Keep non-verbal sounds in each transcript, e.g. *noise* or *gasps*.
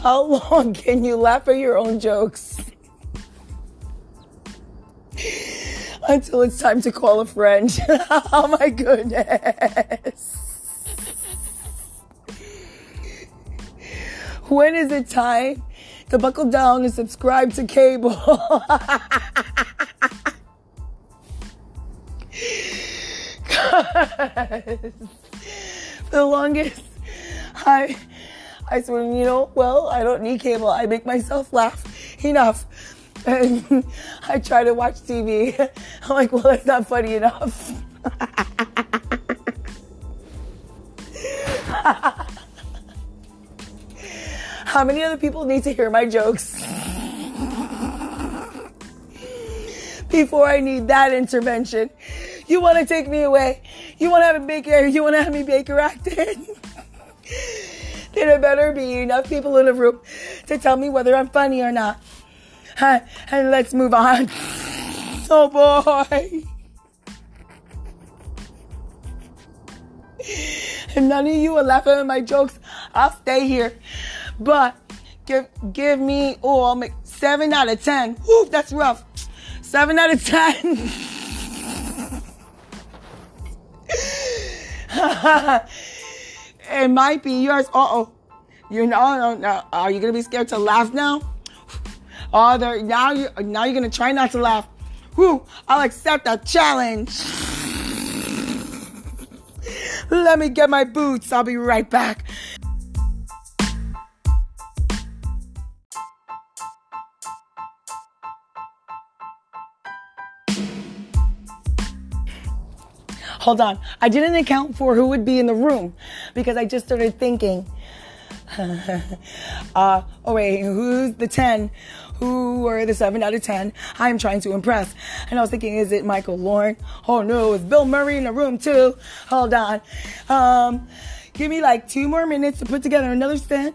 How long can you laugh at your own jokes? Until it's time to call a friend. *laughs* oh my goodness. When is it time to buckle down and subscribe to cable? *laughs* For the longest, I, I swear, you know, well, I don't need cable. I make myself laugh enough. And *laughs* I try to watch TV. *laughs* I'm like, well, that's not funny enough. *laughs* How many other people need to hear my jokes? Before I need that intervention. You want to take me away. You want to have a baker. You want to have me baker acted. There better be enough people in the room to tell me whether I'm funny or not. And let's move on. *laughs* Oh boy. If none of you are laughing at my jokes, I'll stay here. But give give me oh I'll make seven out of ten. Woo, that's rough. Seven out of ten. *laughs* *laughs* it might be yours. Uh oh. You know, no, no. are you gonna be scared to laugh now? Oh, there now you now you're gonna try not to laugh. Whew, I'll accept a challenge. Let me get my boots. I'll be right back. Hold on. I didn't account for who would be in the room because I just started thinking. *laughs* uh, oh wait, who's the 10? Who are the 7 out of 10 I am trying to impress? And I was thinking, is it Michael Lauren? Oh no, is Bill Murray in the room too? Hold on. Um, give me like two more minutes to put together another set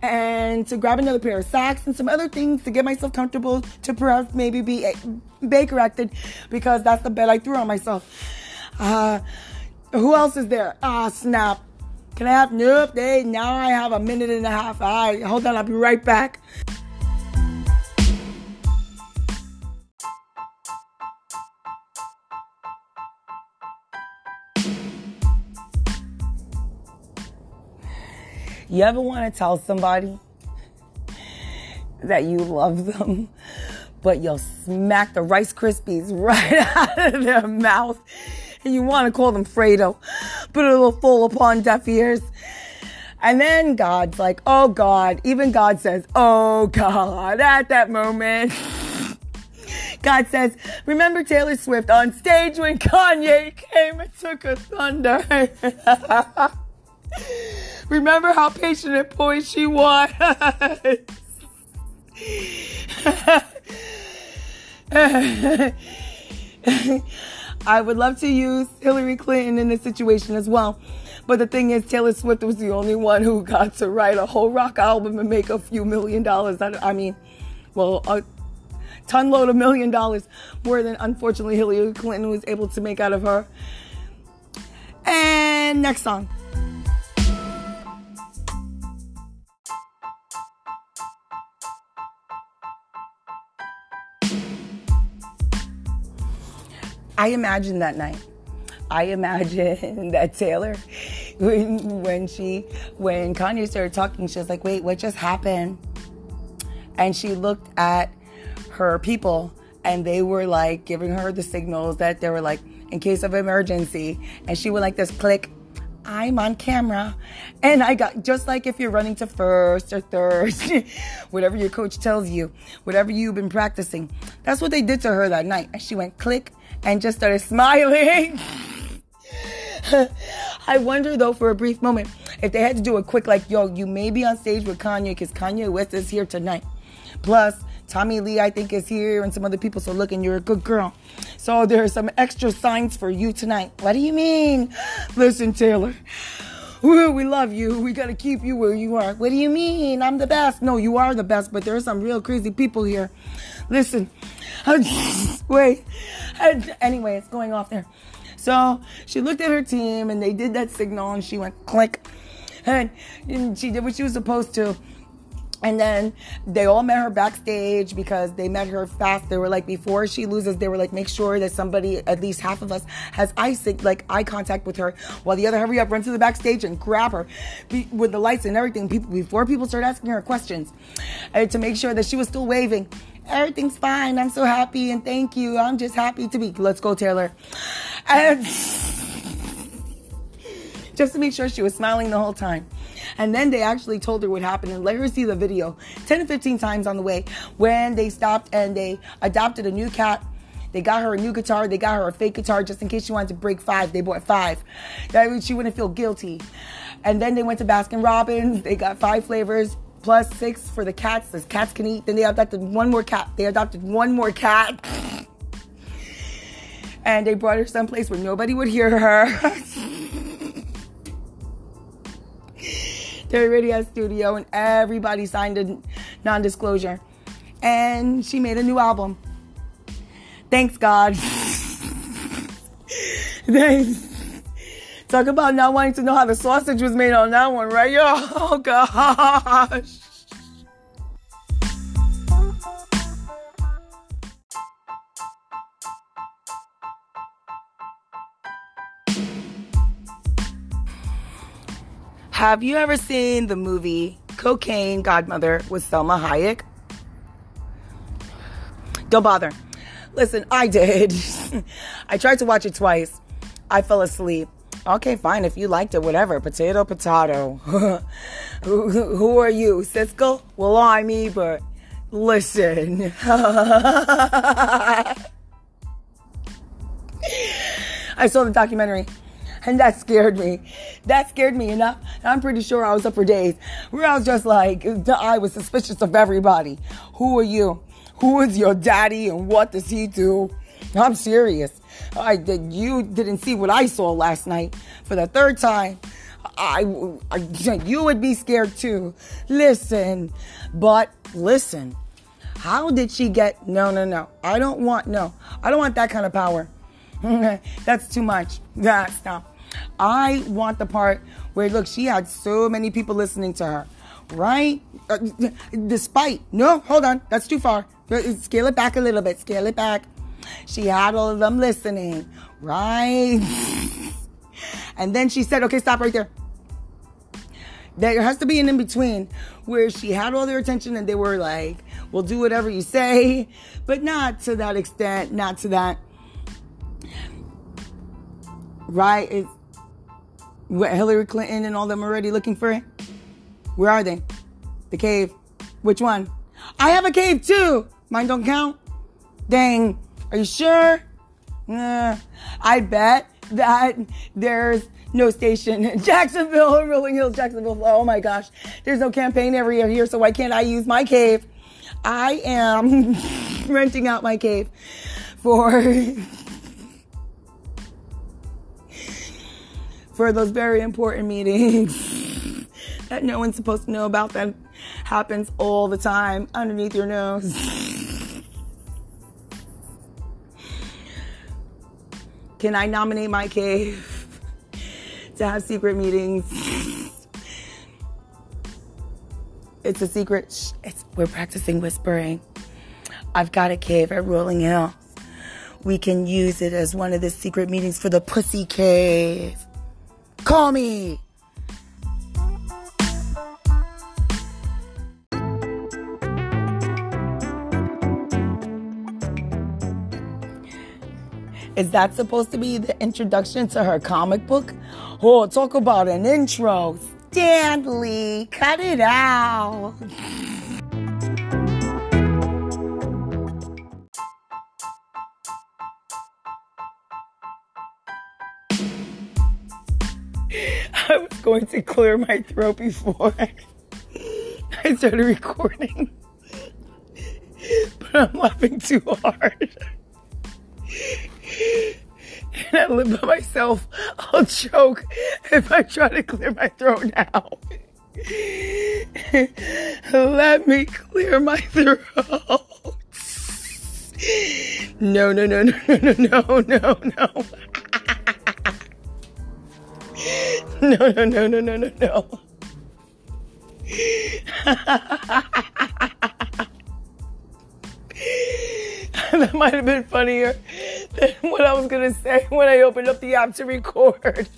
and to grab another pair of socks and some other things to get myself comfortable to perhaps maybe be a- Baker acted because that's the bet I threw on myself. Uh, who else is there? Ah, oh, snap. Can I have nope? They now I have a minute and a half. All right, hold on, I'll be right back. You ever want to tell somebody that you love them, but you'll smack the Rice Krispies *laughs* right out of their mouth and you want to call them Fredo, but it'll fall upon deaf ears. And then God's like, oh God, even God says, oh God, at that moment. God says, remember Taylor Swift on stage when Kanye came and took a thunder? *laughs* remember how patient and poised she was? *laughs* I would love to use Hillary Clinton in this situation as well. But the thing is, Taylor Swift was the only one who got to write a whole rock album and make a few million dollars. That I mean, well, a ton load of million dollars more than unfortunately Hillary Clinton was able to make out of her. And next song. I imagine that night. I imagine *laughs* that Taylor, when, when she, when Kanye started talking, she was like, wait, what just happened? And she looked at her people and they were like giving her the signals that they were like, in case of emergency. And she would like this click, I'm on camera. And I got, just like if you're running to first or third, *laughs* whatever your coach tells you, whatever you've been practicing. That's what they did to her that night. And she went click and just started smiling. *laughs* I wonder though for a brief moment if they had to do a quick like, yo, you may be on stage with Kanye because Kanye West is here tonight. Plus, Tommy Lee, I think, is here and some other people. So look, and you're a good girl. So there are some extra signs for you tonight. What do you mean? *gasps* Listen, Taylor. we love you. We gotta keep you where you are. What do you mean? I'm the best. No, you are the best, but there are some real crazy people here. Listen, *laughs* wait. *laughs* Anyway, it's going off there. So she looked at her team and they did that signal and she went click. And she did what she was supposed to. And then they all met her backstage because they met her fast. They were like, before she loses, they were like, make sure that somebody, at least half of us, has eye like eye contact with her, while the other hurry up, run to the backstage and grab her be, with the lights and everything. People before people start asking her questions, and to make sure that she was still waving. Everything's fine. I'm so happy and thank you. I'm just happy to be. Let's go, Taylor. And *laughs* just to make sure she was smiling the whole time. And then they actually told her what happened and let her see the video 10 to 15 times on the way when they stopped and they adopted a new cat. They got her a new guitar. They got her a fake guitar just in case she wanted to break five. They bought five. That way she wouldn't feel guilty. And then they went to Baskin Robbins. They got five flavors plus six for the cats. The cats can eat. Then they adopted one more cat. They adopted one more cat. and they brought her someplace where nobody would hear her. *laughs* Terry Radio Studio, and everybody signed a non disclosure. And she made a new album. Thanks, God. *laughs* Thanks. Talk about not wanting to know how the sausage was made on that one, right? Yo, *laughs* oh gosh. Have you ever seen the movie Cocaine Godmother with Salma Hayek? Don't bother. Listen, I did. *laughs* I tried to watch it twice. I fell asleep. Okay, fine. If you liked it, whatever. Potato, potato. *laughs* who, who, are you, Siskel? Well, I'm Ebert. Listen. *laughs* I saw the documentary. And *laughs* that scared me. That scared me enough. I'm pretty sure I was up for days where I was just like, I was suspicious of everybody. Who are you? Who is your daddy and what does he do? I'm serious. I did. You didn't see what I saw last night for the third time. I, I, *laughs* you would be scared too. Listen, but listen. How did she get? No, no, no. I don't want no. I don't want that kind of power. *laughs* That's too much. That stop. I want the part where, look, she had so many people listening to her, right? Uh, despite, no, hold on, that's too far. Uh, scale it back a little bit, scale it back. She had all of them listening, right? *laughs* and then she said, okay, stop right there. There has to be an in between where she had all their attention and they were like, we'll do whatever you say, but not to that extent, not to that. Right? It's, Hillary Clinton and all them already looking for it? Where are they? The cave. Which one? I have a cave too. Mine don't count. Dang. Are you sure? Nah. I bet that there's no station in *laughs* Jacksonville, *laughs* Rolling Hills, Jacksonville. Oh my gosh. There's no campaign every year here, so why can't I use my cave? I am *laughs* renting out my cave for for those very important meetings *laughs* that no one's supposed to know about that happens all the time underneath your nose. *laughs* Can I nominate my cave *laughs* to have secret meetings? It's a secret. Shh, it's, we're practicing whispering. I've got a cave at Rolling Hill. We can use it as one of the secret meetings for the Pussy Cave. Call me. Is that supposed to be the introduction to her comic book? Oh, talk about an intro. Stanley, cut it out. *laughs* going to clear my throat before I started recording. But I'm laughing too hard. And I live by myself. I'll choke if I try to clear my throat now. Let me clear my throat. No, no, no, no, no, no, no. No, no, no, no, no, no, no. No. *laughs* that might have been funnier than what I was gonna say when I opened up the app to record.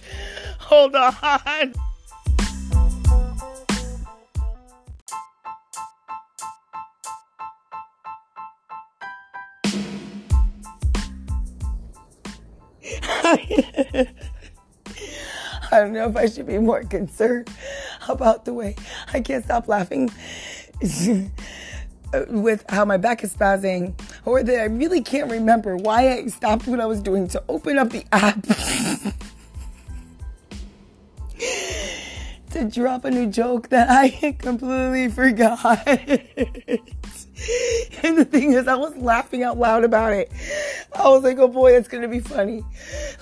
Hold on. *laughs* *laughs* I don't know if I should be more concerned about the way I can't stop laughing *laughs* with how my back is spazzing, or that I really can't remember why I stopped what I was doing to open up the app *laughs* to drop a new joke that I completely forgot. and the thing is, I was laughing out loud about it. I was like, oh boy, that's going to be funny.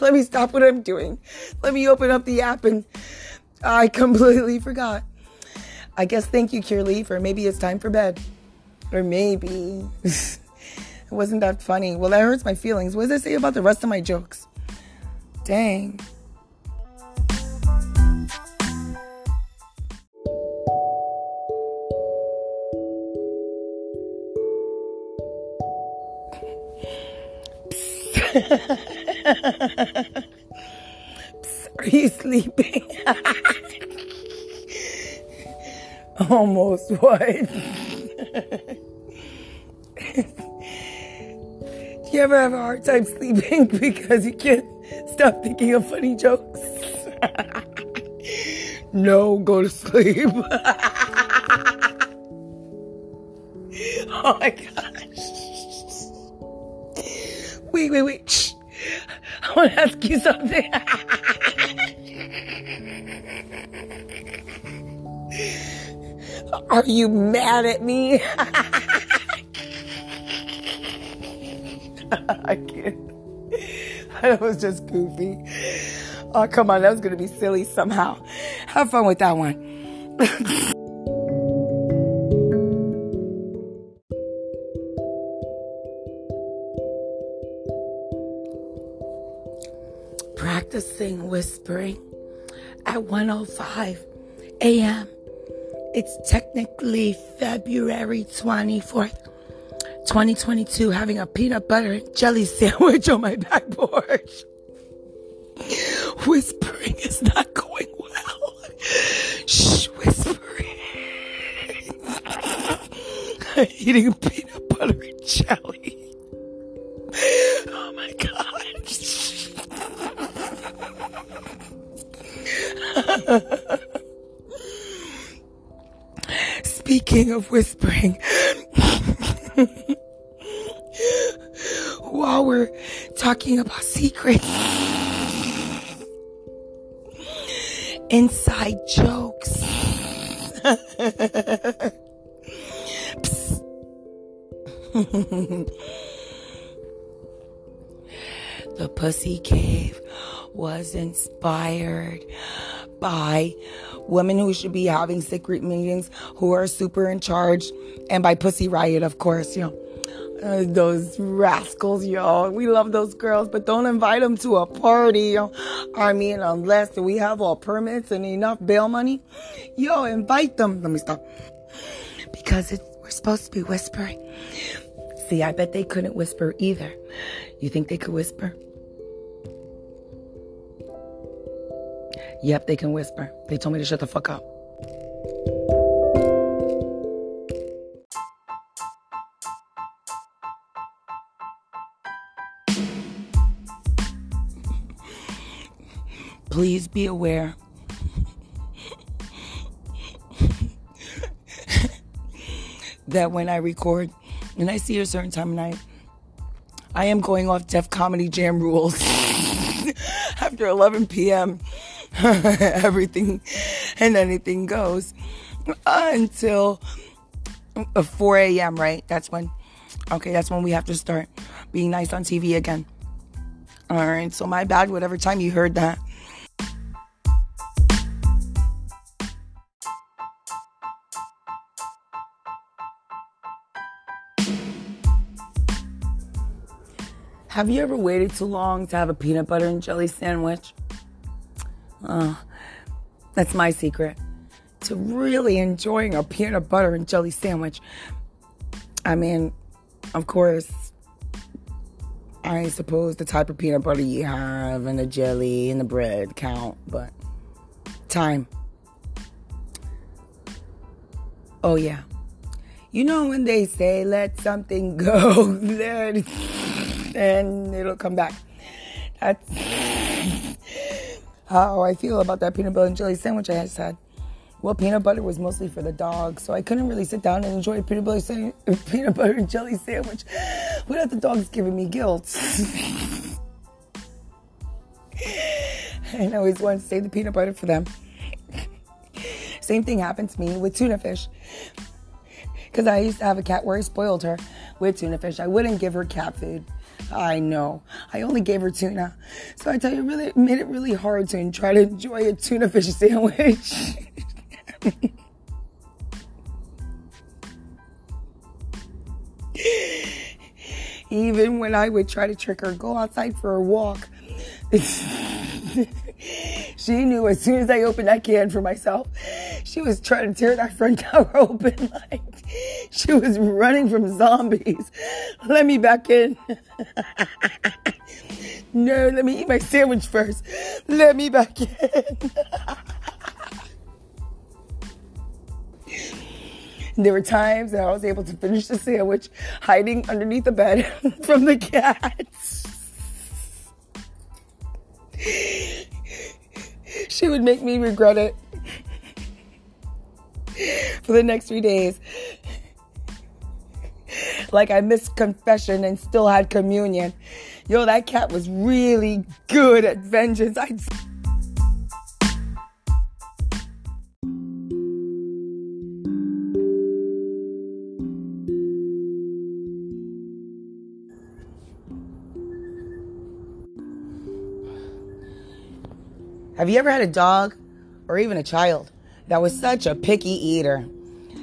Let me stop what I'm doing. Let me open up the app. And I completely forgot. I guess thank you, Curly, for maybe it's time for bed. Or maybe. *laughs* it wasn't that funny. Well, that hurts my feelings. What does it say about the rest of my jokes? Dang. Are you sleeping? Almost what? Do you ever have a hard time sleeping *laughs* because you can't stop thinking of funny jokes? no, go to sleep. *laughs* oh my gosh. Wait, wait, wait. Shh. I want to ask you something. *laughs* Are you mad at me? *laughs* I can't. That was just goofy. Oh, come on. That was going to be silly somehow. Have fun with that one. *laughs* Practicing whispering at 105 a.m. It's technically February 24th, 2022, having a peanut butter and jelly *laughs* sandwich on my back porch. Whispering is not going well. Shh, whispering. *laughs* Eating Speaking of whispering, while we're talking about secrets, inside jokes. the Pussy Cave was inspired by women who should be having secret meetings who are super in charge, and by Pussy Riot, of course, you know. Uh, those rascals, y'all. We love those girls, but don't invite them to a party. Yo. I mean, unless we have all permits and enough bail money, yo, invite them. Let me stop. Because it's, we're supposed to be whispering. See, I bet they couldn't whisper either. You think they could whisper? Yep, they can whisper. They told me to shut the fuck up. Please be aware *laughs* that when I record and I see a certain time of night, I am going off Def Comedy Jam rules *laughs* after 11 p.m. *laughs* everything and anything goes until uh, 4 a.m., right? That's when, okay, that's when we have to start being nice on TV again. All right, so my bad, whatever time you heard that. Have you ever waited too long to have a peanut butter and jelly sandwich? Uh, that's my secret. to really enjoying a peanut butter and jelly sandwich. I mean, of course, I suppose the type of peanut butter you have and the jelly and the bread count, but time. Oh, yeah. You know when they say let something *laughs* go, *laughs* and it'll come back. That's how I feel about that peanut butter and jelly sandwich I just had. Well, peanut butter was mostly for the dog, so I couldn't really sit down and enjoy a peanut butter, sa- *laughs* peanut butter and jelly sandwich *laughs* without the dogs giving me guilt. *laughs* and I always wanted to save the peanut butter for them. Same thing happened to me with tuna fish. Because I used to have a cat where I spoiled her with tuna fish. I wouldn't give her cat food. I know. I only gave her tuna. So I tell you, it really made it really hard to try to enjoy a tuna fish *laughs* sandwich. *laughs* Even when I would try to trick her, go outside for a walk. *laughs* she knew as soon as I opened that can for myself, she was trying to tear that front *laughs* door open like she was running from zombies. Let me back in. *laughs* no, let me eat my sandwich first. Let me back in. *laughs* there were times that I was able to finish the sandwich hiding underneath the bed from the cats. She would make me regret it for the next three days. Like I missed confession and still had communion. Yo, that cat was really good at vengeance. I Have you ever had a dog or even a child that was such a picky eater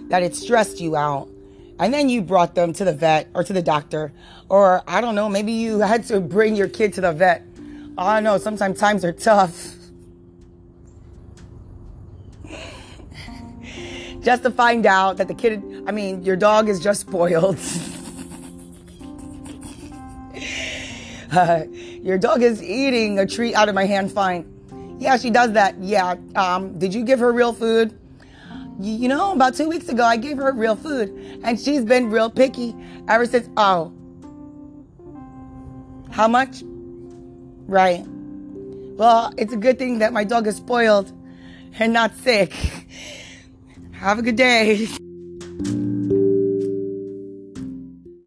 that it stressed you out? And then you brought them to the vet or to the doctor, or I don't know, maybe you had to bring your kid to the vet. I know, sometimes times are tough. *laughs* just to find out that the kid, I mean, your dog is just spoiled. *laughs* uh, your dog is eating a treat out of my hand fine. Yeah, she does that. Yeah. Um, did you give her real food? You know, about two weeks ago, I gave her real food, and she's been real picky ever since. Oh, how much? Right. Well, it's a good thing that my dog is spoiled and not sick. *laughs* Have a good day. *laughs*